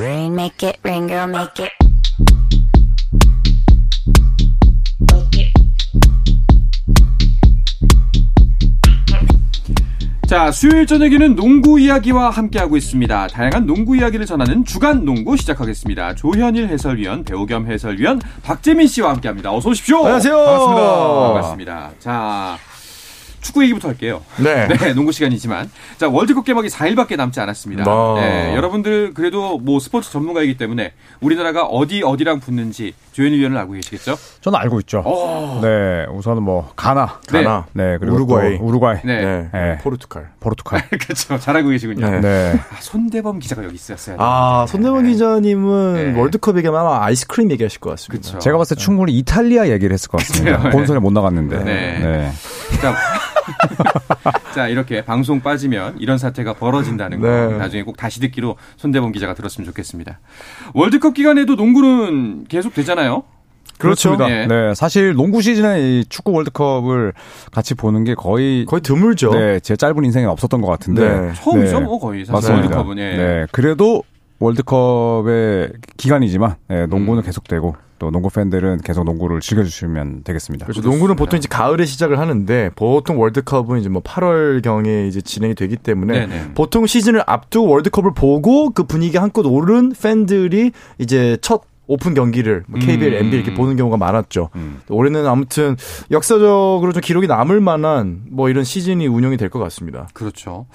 Rain, make it rain, girl, make it. 자, 수요일 저녁에는 농구 이야기와 함께하고 있습니다. 다양한 농구 이야기를 전하는 주간 농구 시작하겠습니다. 조현일 해설위원, 배우 겸 해설위원 박재민 씨와 함께합니다. 어서 오십시오. 안녕하세요. 반갑습니다. 반갑습니다. 자, 축구 얘기부터 할게요. 네. 네, 농구 시간이지만. 자, 월드컵 개막이 4일밖에 남지 않았습니다. 뭐. 네, 여러분들 그래도 뭐 스포츠 전문가이기 때문에 우리나라가 어디 어디랑 붙는지 조현일 위원을 알고 계시겠죠? 저는 알고 있죠. 어. 네, 우선은 뭐 가나, 네. 가나, 네, 그리고 우루과이. 또 우루과이, 네. 네. 네. 포르투갈. 포르투갈. 그렇죠. 잘 알고 계시군요. 네. 네. 아, 손대범 기자가 여기 있었어야 아. 손대원 기자님은 네. 월드컵 얘기하면 아마 아이스크림 얘기하실 것 같습니다. 그쵸. 제가 봤을 때 충분히 이탈리아 얘기를 했을 것 같습니다. 네. 본선에 못 나갔는데. 네. 네. 자, 자, 이렇게 방송 빠지면 이런 사태가 벌어진다는 거 네. 나중에 꼭 다시 듣기로 손대범 기자가 들었으면 좋겠습니다. 월드컵 기간에도 농구는 계속 되잖아요. 그렇죠. 예. 네, 사실 농구 시즌에 이 축구 월드컵을 같이 보는 게 거의 거의 드물죠. 네, 제 짧은 인생에 없었던 것 같은데. 네. 처음이죠, 네. 뭐 거의 사실 맞습니다. 월드컵은. 예. 네, 그래도 월드컵의 기간이지만 네, 농구는 계속되고 또 농구 팬들은 계속 농구를 즐겨주시면 되겠습니다. 그렇죠. 농구는 보통 이제 가을에 시작을 하는데 보통 월드컵은 이제 뭐 8월 경에 이제 진행이 되기 때문에 네네. 보통 시즌을 앞두고 월드컵을 보고 그 분위기 한껏 오른 팬들이 이제 첫 오픈 경기를 뭐 KBL, 음. NBA 이렇게 보는 경우가 많았죠. 음. 올해는 아무튼 역사적으로 좀 기록이 남을 만한 뭐 이런 시즌이 운영이 될 것 같습니다. 그렇죠.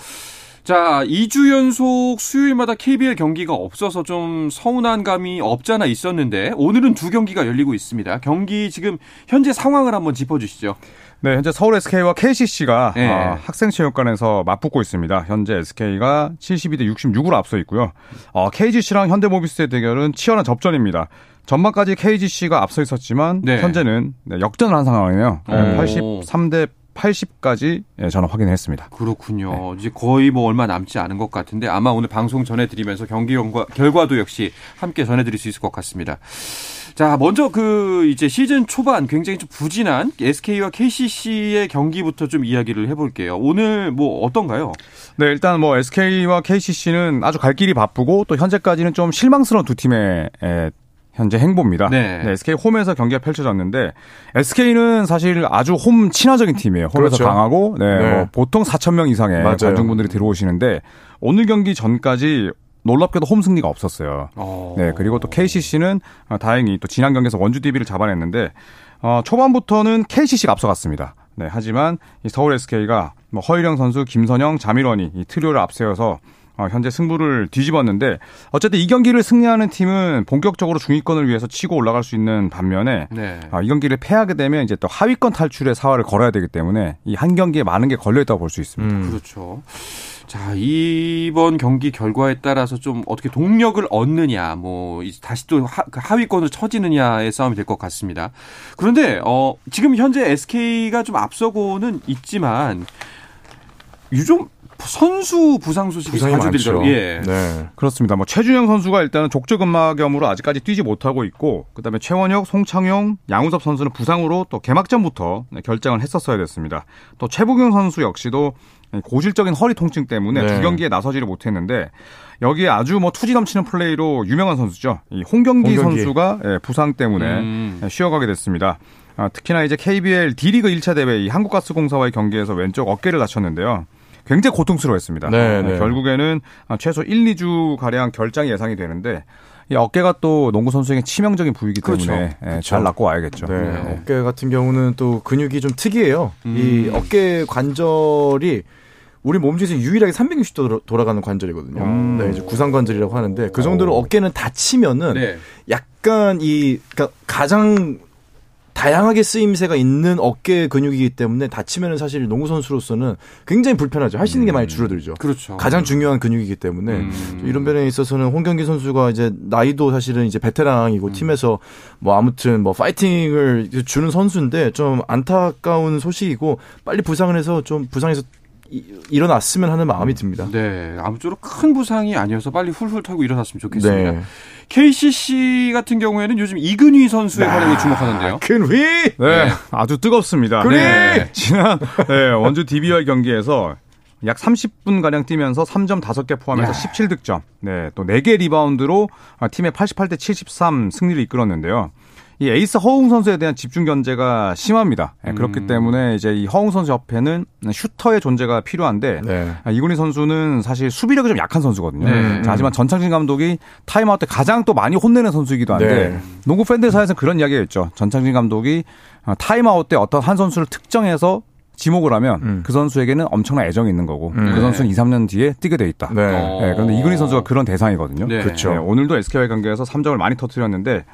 자, 2주 연속 수요일마다 KBL 경기가 없어서 좀 서운한 감이 없잖아 있었는데 오늘은 두 경기가 열리고 있습니다. 경기 지금 현재 상황을 한번 짚어주시죠. 네, 현재 서울 SK와 KCC가 네. 어, 학생체육관에서 맞붙고 있습니다. 현재 SK가 72대 66으로 앞서 있고요. 어, KGC랑 현대모비스의 대결은 치열한 접전입니다. 전반까지 KGC가 앞서 있었지만 네. 현재는 네, 역전을 한 상황이에요. 네, 오. 83대 80까지 예, 저는 확인했습니다. 그렇군요. 이제 거의 뭐 얼마 남지 않은 것 같은데 아마 오늘 방송 전해드리면서 경기 결과, 결과 도 역시 함께 전해드릴 수 있을 것 같습니다. 자, 먼저 그 이제 시즌 초반 굉장히 좀 부진한 SK와 KCC의 경기부터 좀 이야기를 해볼게요. 오늘 뭐 어떤가요? 네, 일단 뭐 SK와 KCC는 아주 갈 길이 바쁘고 또 현재까지는 좀 실망스러운 두 팀의 에, 현재 행보입니다. 네. SK 홈에서 경기가 펼쳐졌는데 SK는 사실 아주 홈 친화적인 팀이에요. 홈에서 그렇죠. 강하고 네, 네. 뭐 보통 4천 명 이상의 맞아요. 관중분들이 들어오시는데 오늘 경기 전까지 놀랍게도 홈 승리가 없었어요. 어. 네, 그리고 또 KCC는 다행히 또 지난 경기에서 원주 DB를 잡아냈는데 어, 초반부터는 KCC가 앞서갔습니다. 네, 하지만 이 서울 SK가 뭐 허일영 선수, 김선영, 자밀원이 이 트리오를 앞세워서 어, 현재 승부를 뒤집었는데 어쨌든 이 경기를 승리하는 팀은 본격적으로 중위권을 위해서 치고 올라갈 수 있는 반면에 네. 어, 이 경기를 패하게 되면 이제 또 하위권 탈출의 사활을 걸어야 되기 때문에 이 한 경기에 많은 게 걸려 있다고 볼 수 있습니다. 음. 그렇죠. 자, 이번 경기 결과에 따라서 좀 어떻게 동력을 얻느냐, 뭐, 다시 또 하, 그 하위권으로 처지느냐의 싸움이 될 것 같습니다. 그런데, 어, 지금 현재 SK가 좀 앞서고는 있지만, 유좀 선수 부상 소식이 자주 많죠. 들죠. 예. 네. 그렇습니다. 뭐 최준영 선수가 일단은 족저근막염으로 아직까지 뛰지 못하고 있고 그다음에 최원혁, 송창용, 양우섭 선수는 부상으로 또 개막전부터 네, 결정을 했었어야 됐습니다. 또 최부경 선수 역시도 고질적인 허리 통증 때문에 네. 두 경기에 나서지를 못했는데 여기에 아주 뭐 투지 넘치는 플레이로 유명한 선수죠. 이 홍경기, 홍경기. 선수가 예, 부상 때문에 음. 예, 쉬어가게 됐습니다. 아, 특히나 이제 KBL D리그 1차 대회 이 한국가스공사와의 경기에서 왼쪽 어깨를 다쳤는데요. 굉장히 고통스러워했습니다. 네, 네, 네. 결국에는 아, 최소 1, 2주 가량 결장이 예상이 되는데 이 어깨가 또 농구 선수에게 치명적인 부위이기 때문에 그렇죠. 예, 그렇죠. 잘 낫고 와야겠죠. 네. 네. 어깨 같은 경우는 또 근육이 좀 특이해요. 음. 이 어깨 관절이 우리 몸 중에서 유일하게 360도 돌아가는 관절이거든요. 음. 네, 이제 구상 관절이라고 하는데 그 정도로 오. 어깨는 다치면은 네. 약간 이 그러니까 가장 다양하게 쓰임새가 있는 어깨 근육이기 때문에 다치면은 사실 농구 선수로서는 굉장히 불편하죠. 할 수 있는 게 많이 줄어들죠. 그렇죠. 가장 중요한 근육이기 때문에 음. 이런 면에 있어서는 홍경기 선수가 이제 나이도 사실은 이제 음. 베테랑이고 팀에서 뭐 아무튼 뭐 파이팅을 주는 선수인데 좀 안타까운 소식이고 빨리 부상을 해서 좀 부상에서 이- 일어났으면 하는 마음이 듭니다. 네. 아무쪼록 큰 부상이 아니어서 빨리 훌훌 털고 일어났으면 좋겠습니다. 네. KCC 같은 경우에는 요즘 이근휘 선수의 활약에 주목하는데요. 근휘 네, 아주 뜨겁습니다. 그래! 네, 지난 네, 원주 DB와의 경기에서 약 30분 가량 뛰면서 3점 5개 포함해서 야. 17득점. 네, 또 4개 리바운드로 아, 팀의 88대 73 승리를 이끌었는데요. 이 에이스 허웅 선수에 대한 집중 견제가 심합니다. 네, 그렇기 음. 때문에 이제 이 허웅 선수 옆에는 슈터의 존재가 필요한데 네. 아, 이근휘 선수는 사실 수비력이 좀 약한 선수거든요. 네. 자, 하지만 전창진 감독이 타임아웃 때 가장 또 많이 혼내는 선수이기도 한데 네. 농구 팬들 사이에서는 그런 이야기가 있죠. 전창진 감독이 어, 타임아웃 때 어떤 한 선수를 특정해서 지목을 하면 음. 그 선수에게는 엄청난 애정이 있는 거고 음. 그 선수는 2, 3년 뒤에 뛰게 돼 있다. 네. 어. 네, 그런데 이근휘 선수가 그런 대상이거든요. 네. 그렇죠. 네, 오늘도 SK와의 경기에서 3점을 많이 터뜨렸는데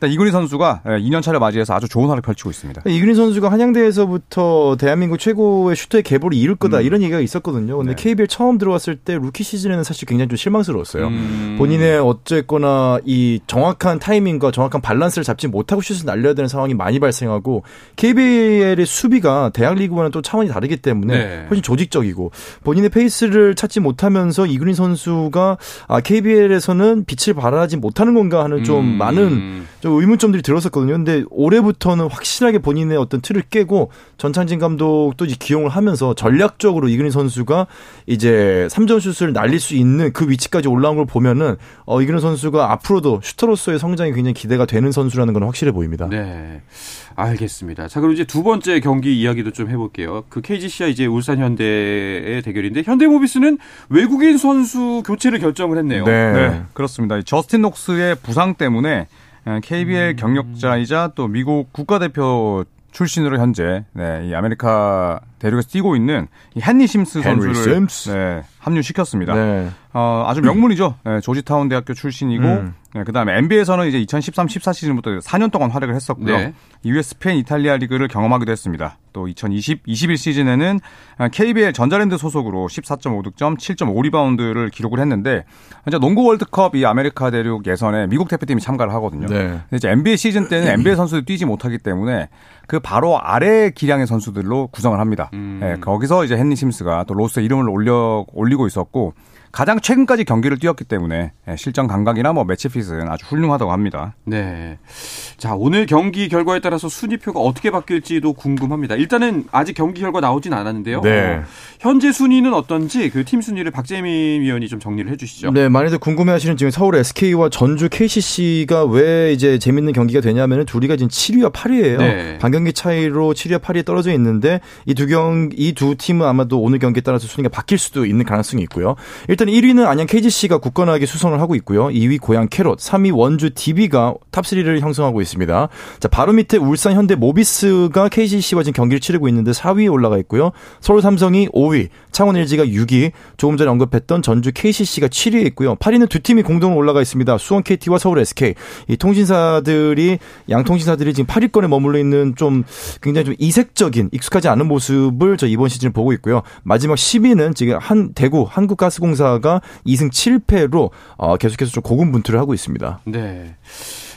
일단 이근휘 선수가 2년 차를 맞이해서 아주 좋은 활약을 펼치고 있습니다. 이근휘 선수가 한양대에서부터 대한민국 최고의 슈터의 계보를 이룰 거다 음. 이런 얘기가 있었거든요. 근데 네. KBL 처음 들어왔을 때 루키 시즌에는 사실 굉장히 좀 실망스러웠어요. 음. 본인의 어쨌거나 이 정확한 타이밍과 정확한 밸런스를 잡지 못하고 슛을 날려야 되는 상황이 많이 발생하고 KBL의 수비가 대학 리그와는 또 차원이 다르기 때문에 네. 훨씬 조직적이고 본인의 페이스를 찾지 못하면서 이근휘 선수가 아, KBL에서는 빛을 발하지 못하는 건가 하는 좀 음. 많은 좀 의문점들이 들었었거든요. 근데 올해부터는 확실하게 본인의 어떤 틀을 깨고 전창진 감독도 이제 기용을 하면서 전략적으로 이근희 선수가 이제 3점 슛을 날릴 수 있는 그 위치까지 올라온 걸 보면은 어 이근희 선수가 앞으로도 슈터로서의 성장이 굉장히 기대가 되는 선수라는 건 확실해 보입니다. 네. 알겠습니다. 자, 그럼 이제 두 번째 경기 이야기도 좀 해볼게요. 그 KGC와 이제 울산 현대의 대결인데 현대모비스는 외국인 선수 교체를 결정을 했네요. 네, 그렇습니다. 이 저스틴 녹스의 부상 때문에. KBL 경력자이자 또 미국 국가대표 출신으로 현재 네, 이 아메리카 대륙에서 뛰고 있는 이 헨리 심스 선수를. 네, 합류시켰습니다. 네. 어, 아주 명문이죠. 네, 조지타운 대학교 출신이고 음. 네, 그다음에 NBA에서는 이제 2013-14 시즌부터 4년 동안 활약을 했었고요. 네. 이후에 스페인, 이탈리아 리그를 경험하기도 했습니다. 또 2020-21 시즌에는 KBL 전자랜드 소속으로 14.5득점, 7.5리바운드를 기록을 했는데 이제 농구 월드컵 이 아메리카 대륙 예선에 미국 대표팀이 참가를 하거든요. 네. 이제 NBA 시즌 때는 NBA 선수들이 뛰지 못하기 때문에 그 바로 아래 기량의 선수들로 구성을 합니다. 음. 예, 거기서 이제 헨리 심스가 또 로스터에 이름을 올려 올리고 있었고 가장 최근까지 경기를 뛰었기 때문에 예, 실전 감각이나 뭐 match fit은 아주 훌륭하다고 합니다. 네. 자, 오늘 경기 결과에 따라서 순위표가 어떻게 바뀔지도 궁금합니다. 일단은 아직 경기 결과 나오진 않았는데요. 네. 어, 현재 순위는 어떤지 그 팀 순위를 박재민 위원이 좀 정리를 해 주시죠. 네, 많이들 궁금해 하시는 지금 서울 SK와 전주 KCC가 왜 이제 재밌는 경기가 되냐면은 둘이가 지금 7위와 8위예요. 네. 반경기 차이로 7위와 8위에 떨어져 있는데 이 두 경 이 두 팀은 아마도 오늘 경기에 따라서 순위가 바뀔 수도 있는 가능성이 있고요. 일단 1위는 안양 KGC가 굳건하게 수성을 하고 있고요. 2위 고양 캐롯, 3위 원주 DB가 top 3를 형성하고 있습니다. 자, 바로 밑에 울산 현대 모비스가 KGC와 지금 경기를 치르고 있는데 4위에 올라가 있고요. 서울 삼성이 5위, 창원 LG가 6위, 조금 전에 언급했던 전주 KCC가 7위에 있고요. 8위는 두 팀이 공동으로 올라가 있습니다. 수원 KT와 서울 SK. 이 통신사들이 양 통신사들이 지금 8위권에 머물러 있는 좀 굉장히 좀 이색적인 익숙하지 않은 모습을 저 이번 시즌 보고 있고요. 마지막 10위는 지금 한 대구 한국가스공사 가 2승 7패로 어, 계속해서 좀 고군분투를 하고 있습니다. 네.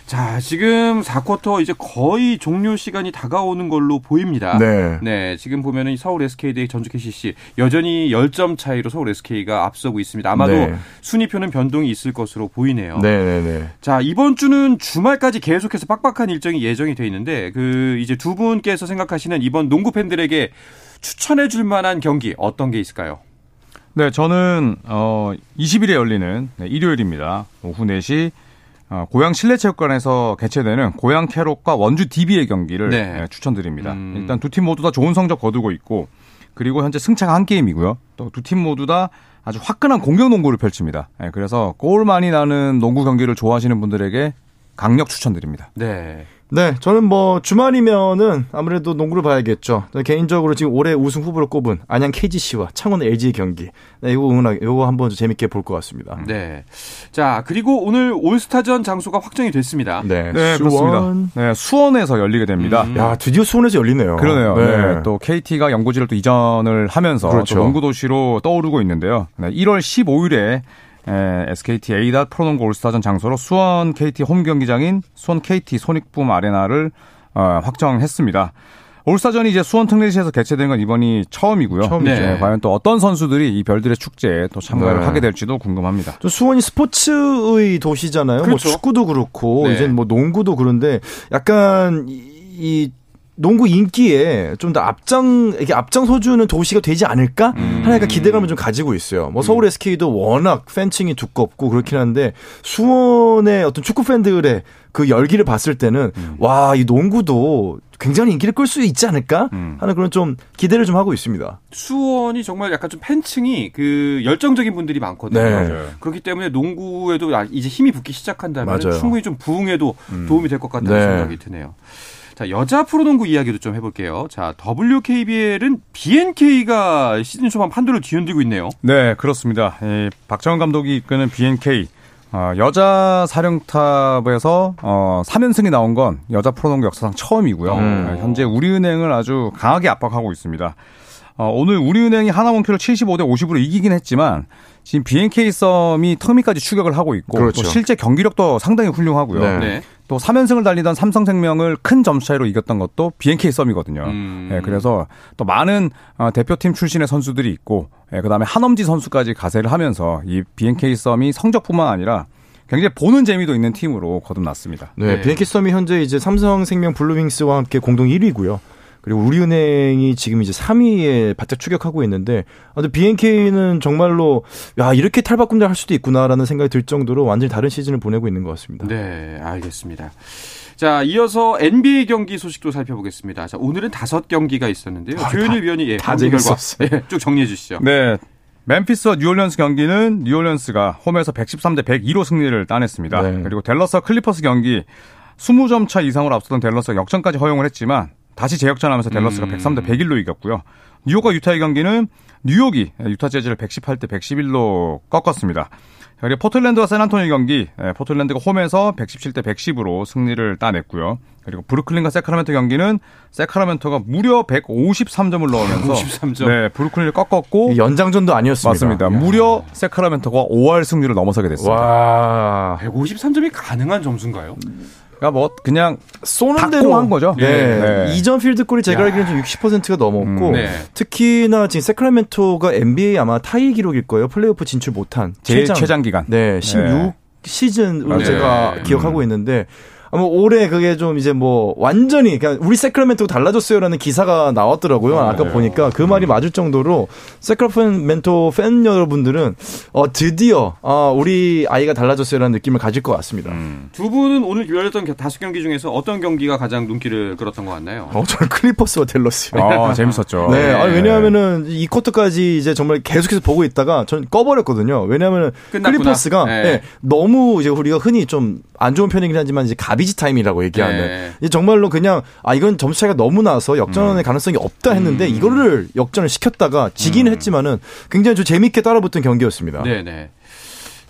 자, 지금 4쿼터 이제 거의 종료 시간이 다가오는 걸로 보입니다. 네. 네, 지금 보면은 서울 SK 대 전주 KCC 여전히 10점 차이로 서울 SK가 앞서고 있습니다. 아마도 네. 순위표는 변동이 있을 것으로 보이네요. 네 네 네. 자, 이번 주는 주말까지 계속해서 빡빡한 일정이 예정이 돼 있는데 그 이제 두 분께서 생각하시는 이번 농구 팬들에게 추천해 줄 만한 경기 어떤 게 있을까요? 네, 저는 어 20일에 열리는 네, 일요일입니다. 오후 4시 어, 고양 실내체육관에서 개최되는 고양 캐롯과 원주 DB의 경기를 네. 네, 추천드립니다. 음. 일단 두 팀 모두 다 좋은 성적 거두고 있고 그리고 현재 승차가 한 게임이고요. 또 두 팀 모두 다 아주 화끈한 공격 농구를 펼칩니다. 네, 그래서 골 많이 나는 농구 경기를 좋아하시는 분들에게 강력 추천드립니다. 네. 네, 저는 뭐 주말이면은 아무래도 농구를 봐야겠죠. 개인적으로 지금 올해 우승 후보로 꼽은 안양 KGC와 창원 LG의 경기. 네, 이거 응원하, 이거 한번 좀 재밌게 볼 것 같습니다. 네. 자, 그리고 오늘 올스타전 장소가 확정이 됐습니다. 네, 네, 수원. 그렇습니다. 네, 수원에서 열리게 됩니다. 음. 야, 드디어 수원에서 열리네요. 그러네요. 네. 네, 또 KT가 연고지를 또 이전을 하면서 그렇죠. 또 농구 도시로 떠오르고 있는데요. 네, 1월 15일에 에, SKT A닷 프로농구 올스타전 장소로 수원 KT 홈 경기장인 수원 KT 손익붐 아레나를 어, 확정했습니다. 올스타전이 이제 수원 특례시에서 개최된 건 이번이 처음이고요. 처음이죠. 네, 과연 또 어떤 선수들이 이 별들의 축제에 또 참가를 네. 하게 될지도 궁금합니다. 또 수원이 스포츠의 도시잖아요. 그렇죠. 뭐 축구도 그렇고 네. 이제 뭐 농구도 그런데 약간 이, 이 농구 인기에 좀 더 앞장 이게 앞장서주는 도시가 되지 않을까 하나가 기대감을 좀 가지고 있어요. 뭐 서울 SK도 워낙 팬층이 두껍고 그렇긴 한데 수원의 어떤 축구 팬들의 그 열기를 봤을 때는 와이 농구도 굉장히 인기를 끌 수 있지 않을까 하는 그런 좀 기대를 좀 하고 있습니다. 수원이 정말 약간 좀 팬층이 그 열정적인 분들이 많거든요. 네. 그렇기 때문에 농구에도 아, 이제 힘이 붙기 시작한다면 맞아요. 충분히 좀 부흥에도 도움이 될 것 같다는 네. 생각이 드네요. 자, 여자 프로농구 이야기도 좀 해볼게요. 자, WKBL은 BNK가 시즌 초반 판도를 뒤흔들고 있네요. 네, 그렇습니다. 이 박정은 감독이 이끄는 BNK 어, 여자 사령탑에서 어, 3연승이 나온 건 여자 프로농구 역사상 처음이고요. 음. 네, 현재 우리은행을 아주 강하게 압박하고 있습니다. 어, 오늘 우리은행이 하나원큐를 75대 50으로 이기긴 했지만 지금 BNK 썸이 터미까지 추격을 하고 있고 그렇죠. 또 실제 경기력도 상당히 훌륭하고요. 네. 네. 또 3연승을 달리던 삼성생명을 큰 점수 차이로 이겼던 것도 BNK 썸이거든요. 음. 예, 그래서 또 많은 어, 대표팀 출신의 선수들이 있고, 예, 그다음에 한엄지 선수까지 가세를 하면서 이 BNK 썸이 성적뿐만 아니라 굉장히 보는 재미도 있는 팀으로 거듭났습니다. 네, 네. 비엔키 썸이 현재 이제 삼성생명 블루윙스와 함께 공동 1위고요. 그리고 우리은행이 지금 이제 3위에 바짝 추격하고 있는데, 아, 근데 BNK는 정말로, 야, 이렇게 탈바꿈을 할 수도 있구나라는 생각이 들 정도로 완전히 다른 시즌을 보내고 있는 것 같습니다. 네, 알겠습니다. 자, 이어서 NBA 경기 소식도 살펴보겠습니다. 자, 오늘은 다섯 경기가 있었는데요. 조현일 위원이 예, 다 경기 결과. 예, 쭉 정리해 주시죠. 네. 멤피스와 뉴올리언스 경기는 뉴올리언스가 홈에서 113대 102로 승리를 따냈습니다. 네. 그리고 댈러스와 클리퍼스 경기 20점 차 이상으로 앞서던 댈러스가 역전까지 허용을 했지만 다시 재역전하면서 댈러스가 음. 103대 101로 이겼고요. 뉴욕과 유타의 경기는 뉴욕이 유타 재즈를 118대 111로 꺾었습니다. 그리고 포틀랜드와 샌안토니 경기 예, 포틀랜드가 홈에서 117대 110으로 승리를 따냈고요. 그리고 브루클린과 세카라멘토 경기는 세카라멘토가 무려 153점을 넣으면서 153점. 네, 브루클린을 꺾었고 이 연장전도 아니었습니다. 맞습니다. 무려 세카라멘토가 5할 승률을 넘어서게 됐습니다. 와. 153점이 가능한 점수인가요? 그러니까 뭐 그냥 쏘는 대로 한 거죠? 네. 네. 이전 필드골이 제가 야. 알기로는 좀 60%가 넘었고 음, 네. 특히나 지금 세크라멘토가 NBA 아마 타이 기록일 거예요. 플레이오프 진출 못한 제일 최장 기간. 네, 16 시즌으로. 제가 네. 기억하고 있는데 아마 올해 그게 좀 이제 뭐 완전히 그냥 우리 새크라멘토가 달라졌어요라는 기사가 나왔더라고요. 아 까 보니까 그 말이 맞을 정도로 새크라멘토 팬 여러분들은 어 드디어 어 우리 아이가 달라졌어요라는 느낌을 가질 것 같습니다. 음. 두 분은 오늘 열렸던 겨- 다섯 경기 중에서 어떤 경기가 가장 눈길을 끌었던 것 같나요? 어, 저는 클리퍼스와 댈러스요. 아, 재밌었죠. 네, 아니, 왜냐하면은 이 쿼터까지 이제 정말 계속해서 보고 있다가 전 꺼버렸거든요. 왜냐하면은 끝났구나. 클리퍼스가 네. 네, 너무 이제 우리가 흔히 좀 안 좋은 표현이긴 하지만 이제 garbage time이라고 얘기하는 네. 이제 정말로 그냥 아 이건 점수 차이가 너무 나서 역전의 가능성이 없다 했는데 이거를 역전을 시켰다가 지기는 했지만은 굉장히 좀 재밌게 따라붙은 경기였습니다. 네네.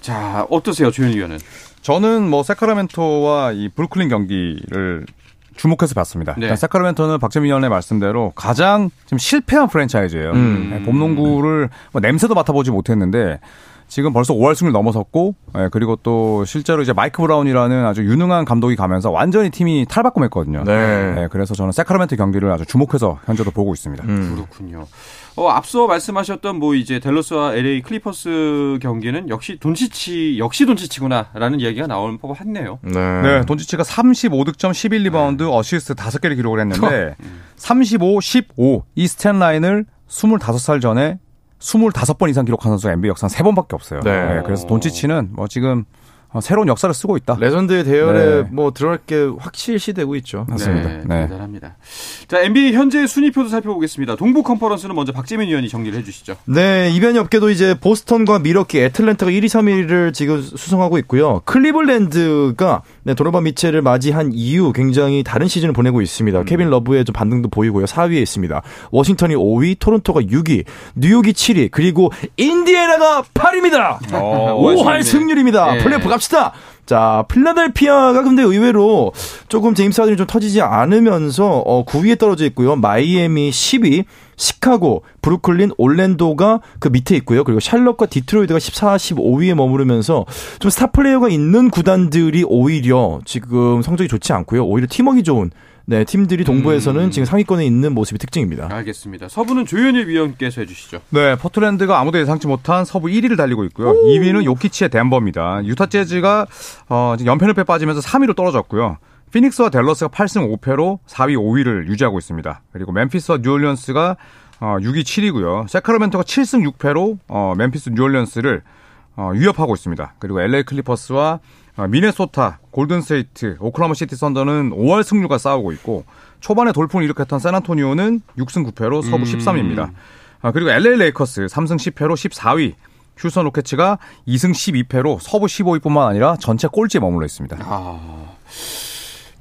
자, 어떠세요, 조현일 위원은? 저는 뭐 새크라멘토와 이 브루클린 경기를 주목해서 봤습니다. 네. 일단 새크라멘토는 박재민 위원의 말씀대로 가장 지금 실패한 프랜차이즈예요. 음. 네, 봄농구를 뭐 냄새도 맡아보지 못했는데 지금 벌써 5할 승을 넘어섰고 예, 그리고 또 실제로 이제 마이크 브라운이라는 아주 유능한 감독이 가면서 완전히 팀이 탈바꿈했거든요. 네. 예, 그래서 저는 새크라멘토 경기를 아주 주목해서 현재도 보고 있습니다. 음. 그렇군요. 어, 앞서 말씀하셨던 뭐 이제 댈러스와 LA 클리퍼스 경기는 역시 돈치치 역시 돈치치구나라는 얘기가 나올 법했네요. 네. 네, 돈치치가 35득점, 11리바운드, 어시스트 5개를 기록을 했는데 35, 15 이 stat line을 25살 전에 25번 이상 기록한 선수가 NBA 역사 3번밖에 없어요. 네. 그래서 돈치치는 뭐 지금 어, 새로운 역사를 쓰고 있다. 레전드의 대열에 네. 뭐 들어갈 게 확실시 되고 있죠. 맞습니다. 네, 네. 대단합니다. 자, NBA 현재 순위표도 살펴보겠습니다. 동부 컨퍼런스는 먼저 박재민 위원이 정리를 해주시죠. 네, 이변이 없게도 이제 보스턴과 밀워키, 애틀랜타가 1위, 3위를 지금 수성하고 있고요. 클리블랜드가 네, 도노반 미첼을 맞이한 이후 굉장히 다른 시즌을 보내고 있습니다. 케빈 러브의 좀 반등도 보이고요. 4위에 있습니다. 워싱턴이 5위, 토론토가 6위, 뉴욕이 7위, 그리고 인디애나가 8위입니다. 어, 5할 멋있네. 승률입니다. 예. 플레이오프 갑시다. 자, 필라델피아가 근데 의외로 조금 제임스 하든이 좀 터지지 않으면서 어, 9위에 떨어져 있고요. 마이애미 10위, 시카고, 브루클린, 올랜도가 그 밑에 있고요. 그리고 샬럿과 디트로이트가 14, 15위에 머무르면서 좀 스타 플레이어가 있는 구단들이 오히려 지금 성적이 좋지 않고요. 오히려 팀워크 좋은 네, 팀들이 동부에서는 음. 지금 상위권에 있는 모습이 특징입니다. 알겠습니다. 서부는 조현일 위원께서 해주시죠. 네, 포틀랜드가 아무도 예상치 못한 서부 1위를 달리고 있고요. 2위는 요키치의 덴버입니다. 유타 재즈가 어, 지금 연패를 빼 빠지면서 3위로 떨어졌고요. 피닉스와 댈러스가 8승 5패로 4위, 5위를 유지하고 있습니다. 그리고 멤피스와 뉴올리언스가 어, 6위, 7위고요. 새크라멘토가 7승 6패로 어, 멤피스 뉴올리언스를 어, 위협하고 있습니다. 그리고 LA 클리퍼스와 어, 미네소타, 골든스테이트, 오클라호마 시티 선더는 5할 승률과 싸우고 있고 초반에 돌풍을 일으켰던 샌안토니오는 6승 9패로 서부 13위입니다. 아, 그리고 LA 레이커스 3승 10패로 14위. 휴스턴 로케츠가 2승 12패로 서부 15위뿐만 아니라 전체 꼴찌에 머물러 있습니다. 아.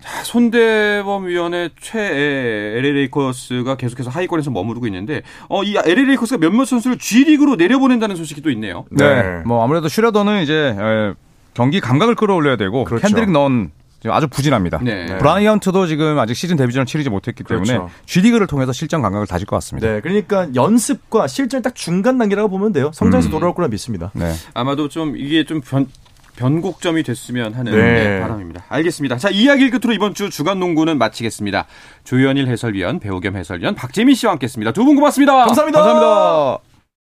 자, 손대범 위원의 최애 LA 레이커스가 계속해서 하위권에서 머무르고 있는데 어, 이 LA 레이커스가 몇몇 선수를 G리그로 내려보낸다는 소식이 또 있네요. 네. 뭐 아무래도 슈뢰더는 이제 에, 경기 감각을 끌어올려야 되고 그렇죠. 켄드릭 넌 아주 부진합니다. 네. 네. 브라이언트도 지금 아직 시즌 데뷔전을 치르지 못했기 때문에 그렇죠. G리그를 통해서 실전 감각을 다질 것 같습니다. 네, 그러니까 연습과 실전 딱 중간 단계라고 보면 돼요. 성장해서 돌아올 거라 믿습니다. 네. 아마도 좀 이게 좀 변, 변곡점이 됐으면 하는 네. 네, 바람입니다. 알겠습니다. 자, 이야기를 끝으로 이번 주 주간 농구는 마치겠습니다. 조현일 해설위원, 배우 겸 해설위원 박재민 씨와 함께했습니다. 두 분 고맙습니다. 감사합니다. 감사합니다.